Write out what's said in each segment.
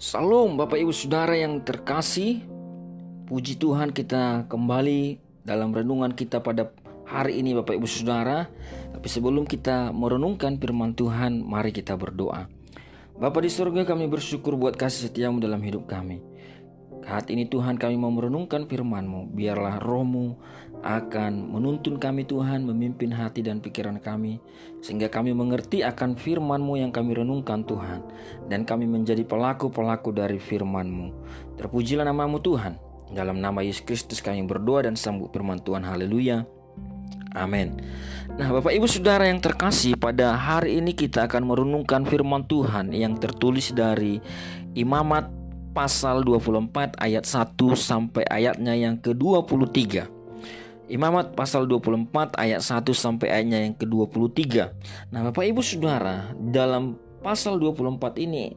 Salam Bapak Ibu Saudara yang terkasih. Puji Tuhan kita kembali dalam renungan kita pada hari ini Bapak Ibu Saudara. Tapi sebelum kita merenungkan firman Tuhan mari kita berdoa. Bapak di surga kami bersyukur buat kasih setiamu dalam hidup kami saat ini Tuhan kami mau merenungkan firman-Mu. Biarlah rohmu akan menuntun kami Tuhan, memimpin hati dan pikiran kami. Sehingga kami mengerti akan firman-Mu yang kami renungkan Tuhan. Dan kami menjadi pelaku-pelaku dari firman-Mu. Terpujilah namamu Tuhan. Dalam nama Yesus Kristus kami berdoa dan sambut firman Tuhan. Haleluya. Amin. Nah, Bapak Ibu Saudara yang terkasih, pada hari ini kita akan merenungkan firman Tuhan yang tertulis dari Imamat pasal 24 ayat 1 sampai ayatnya yang ke-23. Imamat pasal 24 ayat 1 sampai ayatnya yang ke-23. Nah, Bapak Ibu Saudara, dalam pasal 24 ini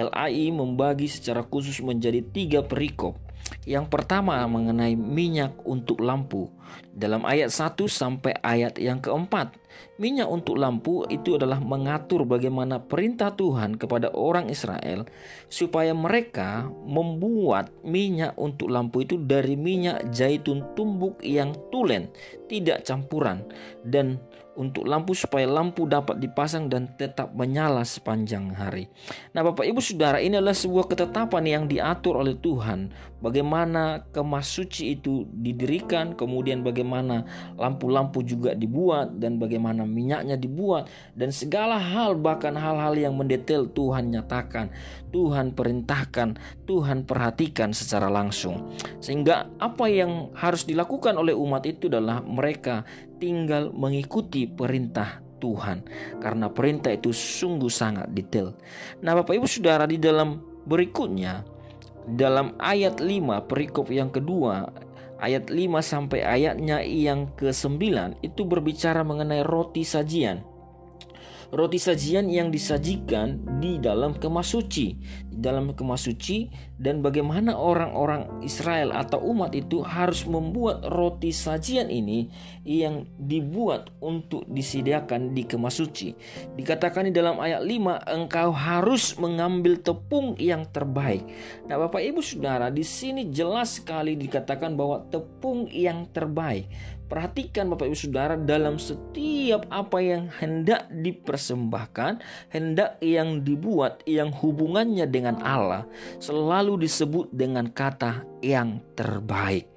LAI membagi secara khusus menjadi tiga perikop yang pertama mengenai minyak untuk lampu. Dalam ayat 1 sampai ayat yang keempat, minyak untuk lampu itu adalah mengatur bagaimana perintah Tuhan kepada orang Israel supaya mereka membuat minyak untuk lampu itu dari minyak zaitun tumbuk yang tulen, tidak campuran dan untuk lampu supaya lampu dapat dipasang dan tetap menyala sepanjang hari. Nah, Bapak Ibu Saudara, ini adalah sebuah ketetapan yang diatur oleh Tuhan bagaimana kemas suci itu didirikan, kemudian bagaimana lampu-lampu juga dibuat dan bagaimana minyaknya dibuat dan segala hal bahkan hal-hal yang mendetail Tuhan nyatakan, Tuhan perintahkan, Tuhan perhatikan secara langsung. Sehingga apa yang harus dilakukan oleh umat itu adalah mereka tinggal mengikuti perintah Tuhan karena perintah itu sungguh sangat detail. Nah, Bapak Ibu Saudara di dalam berikutnya dalam ayat 5 perikop yang kedua ayat 5 sampai ayatnya yang ke-9 itu berbicara mengenai roti sajian roti sajian yang disajikan di dalam kemas suci, di dalam kemas suci dan bagaimana orang-orang Israel atau umat itu harus membuat roti sajian ini yang dibuat untuk disediakan di kemas suci. Dikatakan di dalam ayat 5 engkau harus mengambil tepung yang terbaik. Nah, Bapak Ibu Saudara, di sini jelas sekali dikatakan bahwa tepung yang terbaik. Perhatikan Bapak Ibu Saudara dalam setiap apa yang hendak dipersembahkan, hendak yang dibuat yang hubungannya dengan Allah selalu disebut dengan kata yang terbaik.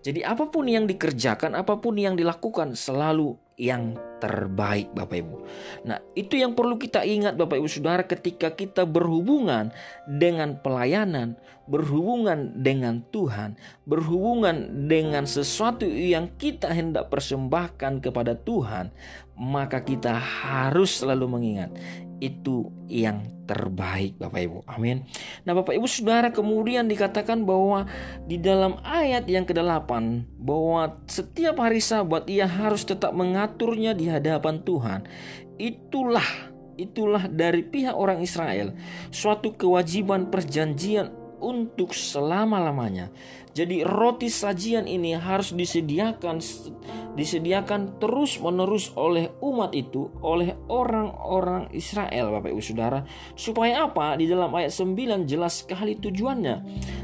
Jadi apa pun yang dikerjakan, apa pun yang dilakukan selalu yang terbaik Bapak Ibu. Nah, itu yang perlu kita ingat Bapak Ibu Saudara ketika kita berhubungan dengan pelayanan, berhubungan dengan Tuhan, berhubungan dengan sesuatu yang kita hendak persembahkan kepada Tuhan, maka kita harus selalu mengingat itu yang terbaik Bapak Ibu. Amin. Nah, Bapak Ibu Saudara kemudian dikatakan bahwa di dalam ayat yang ke-8 bahwa setiap hari Sabat ia harus tetap mengaturnya di hadapan Tuhan. Itulah itulah dari pihak orang Israel suatu kewajiban perjanjian untuk selama-lamanya. Jadi roti sajian ini harus disediakan disediakan terus-menerus oleh umat itu, oleh orang-orang Israel Bapak Ibu Saudara. Supaya apa? Di dalam ayat 9 jelas sekali tujuannya.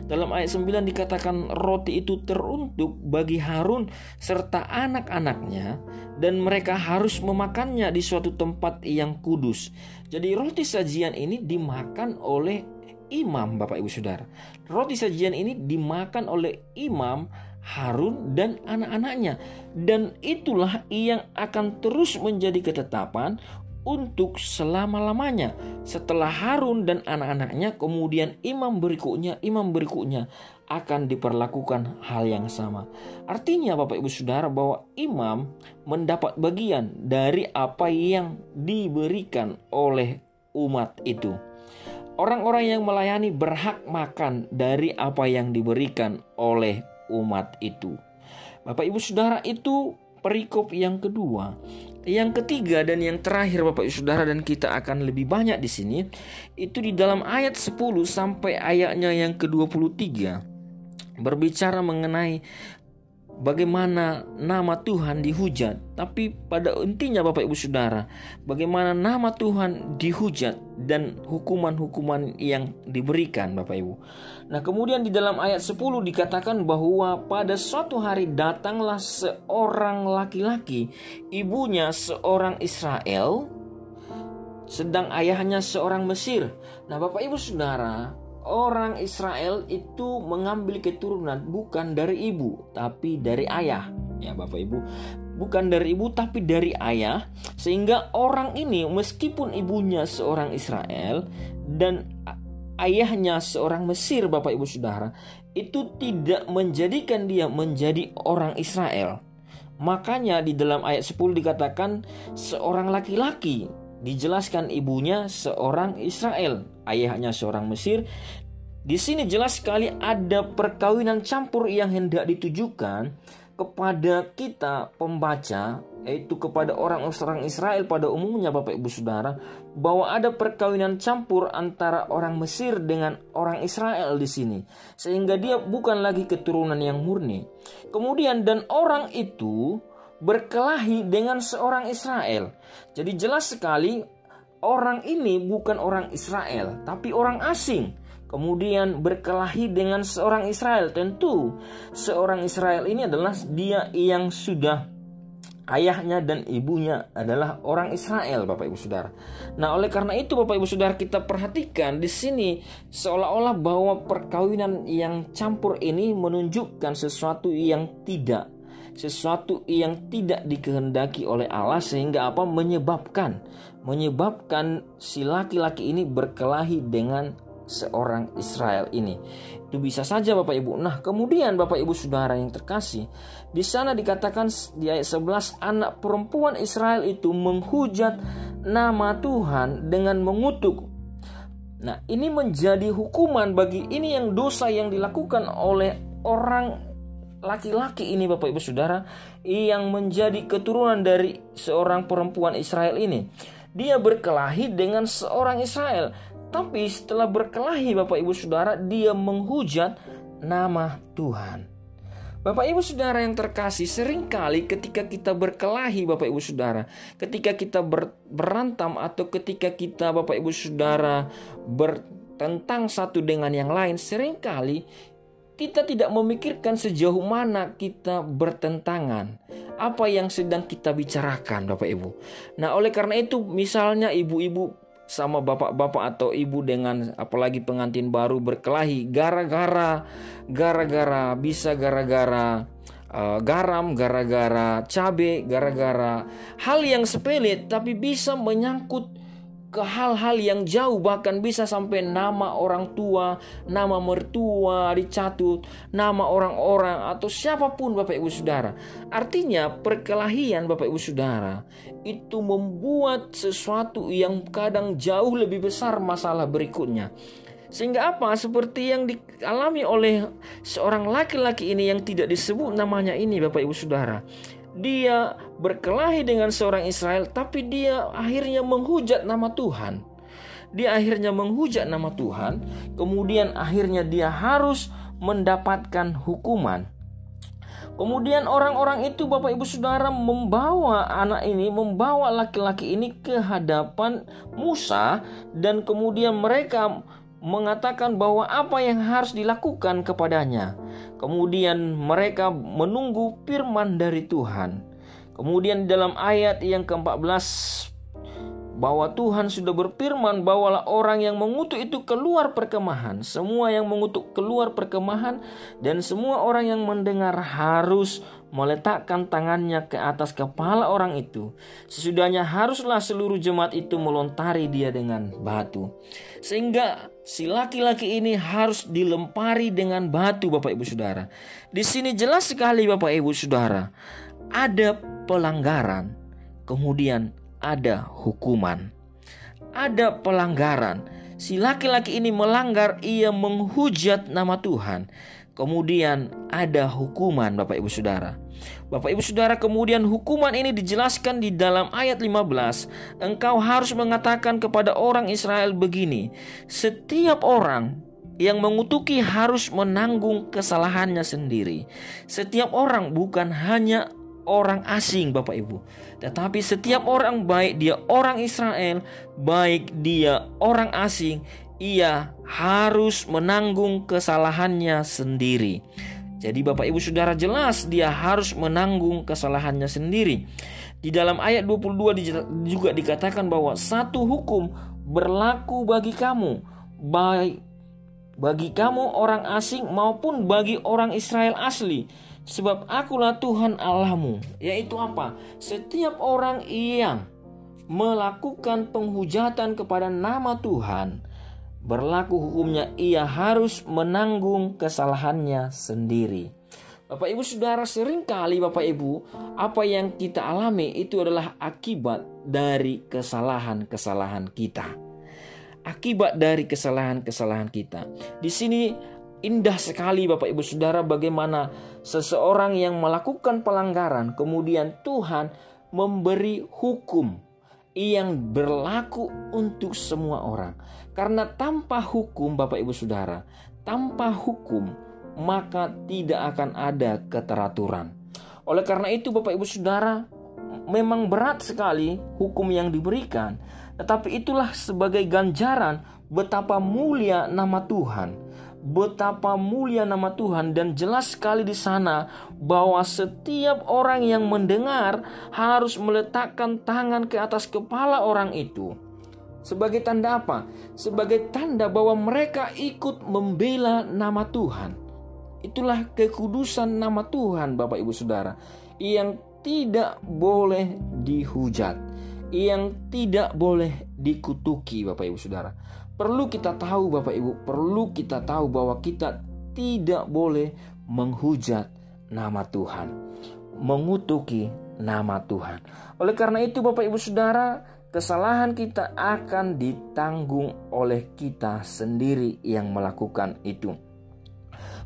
Dalam ayat 9 dikatakan roti itu teruntuk bagi Harun serta anak-anaknya dan mereka harus memakannya di suatu tempat yang kudus. Jadi roti sajian ini dimakan oleh imam Bapak Ibu Saudara. Roti sajian ini dimakan oleh imam Harun dan anak-anaknya dan itulah yang akan terus menjadi ketetapan untuk selama-lamanya. Setelah Harun dan anak-anaknya, kemudian imam berikutnya, imam berikutnya akan diperlakukan hal yang sama. Artinya Bapak Ibu Saudara bahwa imam mendapat bagian dari apa yang diberikan oleh umat itu. Orang-orang yang melayani berhak makan dari apa yang diberikan oleh umat itu. Bapak Ibu Saudara itu perikop yang kedua. Yang ketiga dan yang terakhir Bapak Ibu Saudara dan kita akan lebih banyak di sini itu di dalam ayat 10 sampai ayatnya yang ke-23 berbicara mengenai bagaimana nama Tuhan dihujat, tapi pada intinya Bapak Ibu Saudara, bagaimana nama Tuhan dihujat dan hukuman-hukuman yang diberikan Bapak Ibu. Nah, kemudian di dalam ayat 10 dikatakan bahwa pada suatu hari datanglah seorang laki-laki, ibunya seorang Israel, sedang ayahnya seorang Mesir. Nah, Bapak Ibu Saudara, orang Israel itu mengambil keturunan bukan dari ibu tapi dari ayah. Ya Bapak Ibu. Bukan dari ibu tapi dari ayah. Sehingga orang ini meskipun ibunya seorang Israel dan ayahnya seorang Mesir Bapak Ibu Saudara itu tidak menjadikan dia menjadi orang Israel. Makanya di dalam ayat 10 dikatakan seorang laki-laki dijelaskan ibunya seorang Israel, ayahnya seorang Mesir. Di sini jelas sekali ada perkawinan campur yang hendak ditujukan kepada kita pembaca yaitu kepada orang-orang Israel pada umumnya Bapak Ibu Saudara bahwa ada perkawinan campur antara orang Mesir dengan orang Israel di sini sehingga dia bukan lagi keturunan yang murni. Kemudian dan orang itu berkelahi dengan seorang Israel. Jadi jelas sekali orang ini bukan orang Israel, tapi orang asing. Kemudian berkelahi dengan seorang Israel. Tentu seorang Israel ini adalah dia yang sudah ayahnya dan ibunya adalah orang Israel, Bapak Ibu Saudara. Nah, oleh karena itu Bapak Ibu Saudara kita perhatikan di sini seolah-olah bahwa perkawinan yang campur ini menunjukkan sesuatu yang tidak sesuatu yang tidak dikehendaki oleh Allah sehingga apa menyebabkan menyebabkan si laki-laki ini berkelahi dengan seorang Israel ini. Itu bisa saja Bapak Ibu. Nah, kemudian Bapak Ibu Saudara yang terkasih, di sana dikatakan di ayat 11 anak perempuan Israel itu menghujat nama Tuhan dengan mengutuk Nah, ini menjadi hukuman bagi ini yang dosa yang dilakukan oleh orang laki-laki ini Bapak Ibu Saudara yang menjadi keturunan dari seorang perempuan Israel ini. Dia berkelahi dengan seorang Israel, tapi setelah berkelahi Bapak Ibu Saudara, dia menghujat nama Tuhan. Bapak Ibu Saudara yang terkasih, sering kali ketika kita berkelahi Bapak Ibu Saudara, ketika kita ber, berantam atau ketika kita Bapak Ibu Saudara bertentang satu dengan yang lain, sering kali kita tidak memikirkan sejauh mana kita bertentangan. Apa yang sedang kita bicarakan, Bapak Ibu. Nah, oleh karena itu, misalnya ibu-ibu sama bapak-bapak atau ibu dengan apalagi pengantin baru berkelahi gara-gara gara-gara bisa gara-gara uh, garam gara-gara cabai gara-gara hal yang sepele tapi bisa menyangkut ke hal-hal yang jauh bahkan bisa sampai nama orang tua, nama mertua dicatut, nama orang-orang atau siapa pun Bapak Ibu Saudara. Artinya perkelahian Bapak Ibu Saudara itu membuat sesuatu yang kadang jauh lebih besar masalah berikutnya. Sehingga apa? Seperti yang dialami oleh seorang laki-laki ini yang tidak disebut namanya ini Bapak Ibu Saudara dia berkelahi dengan seorang Israel, tapi dia akhirnya menghujat nama Tuhan. Dia akhirnya menghujat nama Tuhan, kemudian akhirnya dia harus mendapatkan hukuman. Kemudian orang-orang itu Bapak Ibu Saudara membawa anak ini, membawa laki-laki ini ke hadapan Musa dan kemudian mereka mengatakan bahwa apa yang harus dilakukan kepadanya. Kemudian mereka menunggu firman dari Tuhan. Kemudian dalam ayat yang ke-14 bahwa Tuhan sudah berfirman bahwa orang yang mengutuk itu keluar perkemahan. Semua yang mengutuk keluar perkemahan dan semua orang yang mendengar harus meletakkan tangannya ke atas kepala orang itu. Sesudahnya haruslah seluruh jemaat itu melontari dia dengan batu. Sehingga si laki-laki ini harus dilempari dengan batu Bapak Ibu Saudara. Di sini jelas sekali Bapak Ibu Saudara, ada pelanggaran, kemudian ada hukuman. Ada pelanggaran. Si laki-laki ini melanggar, ia menghujat nama Tuhan. Kemudian ada hukuman Bapak Ibu Saudara. Bapak Ibu Saudara kemudian hukuman ini dijelaskan di dalam ayat 15. Engkau harus mengatakan kepada orang Israel begini. Setiap orang yang mengutuki harus menanggung kesalahannya sendiri. Setiap orang bukan hanya orang asing Bapak Ibu. Tetapi setiap orang baik dia orang Israel, baik dia orang asing, ia harus menanggung kesalahannya sendiri. Jadi Bapak Ibu Saudara jelas dia harus menanggung kesalahannya sendiri. Di dalam ayat 22 juga dikatakan bahwa satu hukum berlaku bagi kamu, baik bagi kamu orang asing maupun bagi orang Israel asli. Sebab akulah Tuhan Allahmu. Yaitu apa? Setiap orang yang melakukan penghujatan kepada nama Tuhan, berlaku hukumnya ia harus menanggung kesalahannya sendiri. Bapak Ibu Saudara sering kali Bapak Ibu apa yang kita alami itu adalah akibat dari kesalahan-kesalahan kita akibat dari kesalahan-kesalahan kita. Di sini indah sekali Bapak Ibu Saudara bagaimana seseorang yang melakukan pelanggaran kemudian Tuhan memberi hukum yang berlaku untuk semua orang. Karena tanpa hukum Bapak Ibu Saudara, tanpa hukum maka tidak akan ada keteraturan. Oleh karena itu Bapak Ibu Saudara, memang berat sekali hukum yang diberikan, tetapi itulah sebagai ganjaran betapa mulia nama Tuhan. Betapa mulia nama Tuhan dan jelas sekali di sana bahwa setiap orang yang mendengar harus meletakkan tangan ke atas kepala orang itu. Sebagai tanda apa? Sebagai tanda bahwa mereka ikut membela nama Tuhan. Itulah kekudusan nama Tuhan Bapak Ibu Saudara yang tidak boleh dihujat yang tidak boleh dikutuki Bapak Ibu Saudara. Perlu kita tahu Bapak Ibu, perlu kita tahu bahwa kita tidak boleh menghujat nama Tuhan, mengutuki nama Tuhan. Oleh karena itu Bapak Ibu Saudara, kesalahan kita akan ditanggung oleh kita sendiri yang melakukan itu.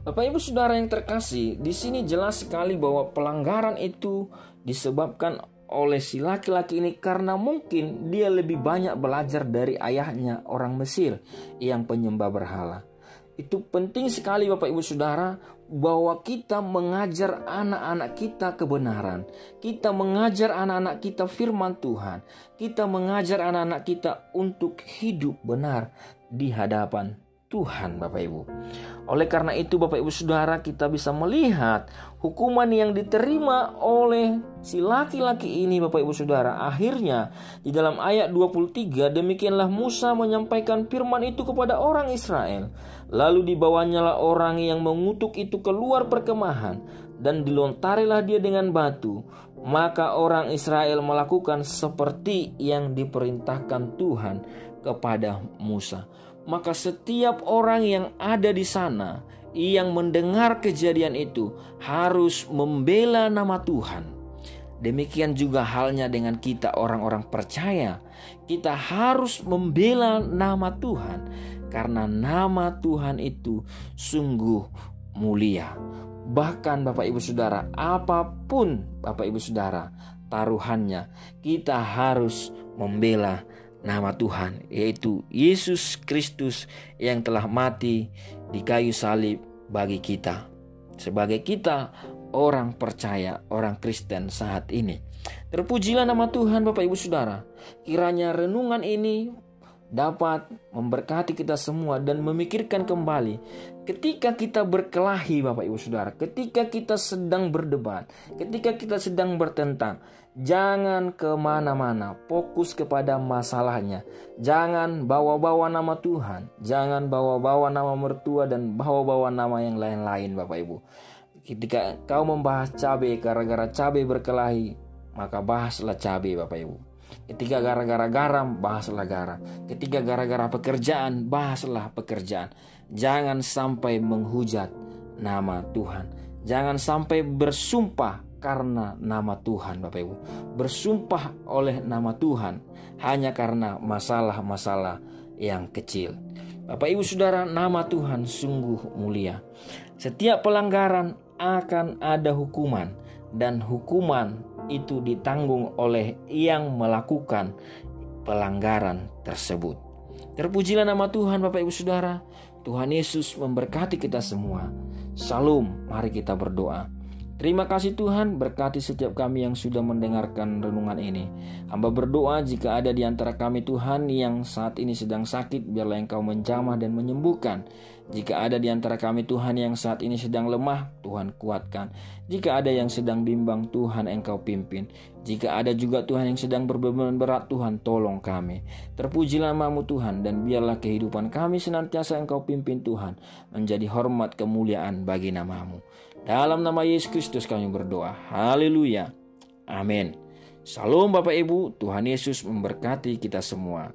Bapak Ibu Saudara yang terkasih, di sini jelas sekali bahwa pelanggaran itu disebabkan oleh si laki-laki ini karena mungkin dia lebih banyak belajar dari ayahnya orang Mesir yang penyembah berhala. Itu penting sekali Bapak Ibu Saudara bahwa kita mengajar anak-anak kita kebenaran. Kita mengajar anak-anak kita firman Tuhan. Kita mengajar anak-anak kita untuk hidup benar di hadapan Tuhan Bapak Ibu. Oleh karena itu Bapak Ibu Saudara kita bisa melihat hukuman yang diterima oleh si laki-laki ini Bapak Ibu Saudara. Akhirnya di dalam ayat 23 demikianlah Musa menyampaikan firman itu kepada orang Israel. Lalu dibawanyalah orang yang mengutuk itu keluar perkemahan dan dilontarilah dia dengan batu. Maka orang Israel melakukan seperti yang diperintahkan Tuhan kepada Musa maka setiap orang yang ada di sana yang mendengar kejadian itu harus membela nama Tuhan. Demikian juga halnya dengan kita orang-orang percaya. Kita harus membela nama Tuhan karena nama Tuhan itu sungguh mulia. Bahkan Bapak Ibu Saudara, apa pun Bapak Ibu Saudara taruhannya, kita harus membela nama Tuhan, yaitu Yesus Kristus yang telah mati di kayu salib bagi kita. Sebagai kita orang percaya, orang Kristen saat ini. Terpujilah nama Tuhan Bapak Ibu Saudara. Kiranya renungan ini dapat memberkati kita semua dan memikirkan kembali ketika kita berkelahi Bapak Ibu Saudara, ketika kita sedang berdebat, ketika kita sedang bertentang, jangan ke mana-mana, fokus kepada masalahnya. Jangan bawa-bawa nama Tuhan, jangan bawa-bawa nama mertua dan bawa-bawa nama yang lain-lain Bapak Ibu. Ketika kau membahas cabai gara-gara cabai berkelahi, maka bahaslah cabai Bapak Ibu. Ketika gara-gara garam, bahaslah garam. Ketika gara-gara pekerjaan, bahaslah pekerjaan. Jangan sampai menghujat nama Tuhan. Jangan sampai bersumpah karena nama Tuhan Bapak Ibu. Bersumpah oleh nama Tuhan hanya karena masalah-masalah yang kecil. Bapak Ibu Saudara, nama Tuhan sungguh mulia. Setiap pelanggaran akan ada hukuman dan hukuman itu ditanggung oleh yang melakukan pelanggaran tersebut. Terpujilah nama Tuhan Bapak Ibu Saudara. Tuhan Yesus memberkati kita semua. Salam, mari kita berdoa. Terima kasih Tuhan, berkati setiap kami yang sudah mendengarkan renungan ini. Hamba berdoa jika ada di antara kami Tuhan yang saat ini sedang sakit, biarlah Engkau menjamah dan menyembuhkan. Jika ada di antara kami Tuhan yang saat ini sedang lemah, Tuhan kuatkan. Jika ada yang sedang bimbang, Tuhan Engkau pimpin. Jika ada juga Tuhan yang sedang berbeban berat, Tuhan tolong kami. Terpuji namamu Tuhan, dan biarlah kehidupan kami senantiasa Engkau pimpin Tuhan, menjadi hormat kemuliaan bagi namamu. Dalam nama Yesus Kristus kami berdoa. Haleluya. Amin. Salam Bapak Ibu, Tuhan Yesus memberkati kita semua.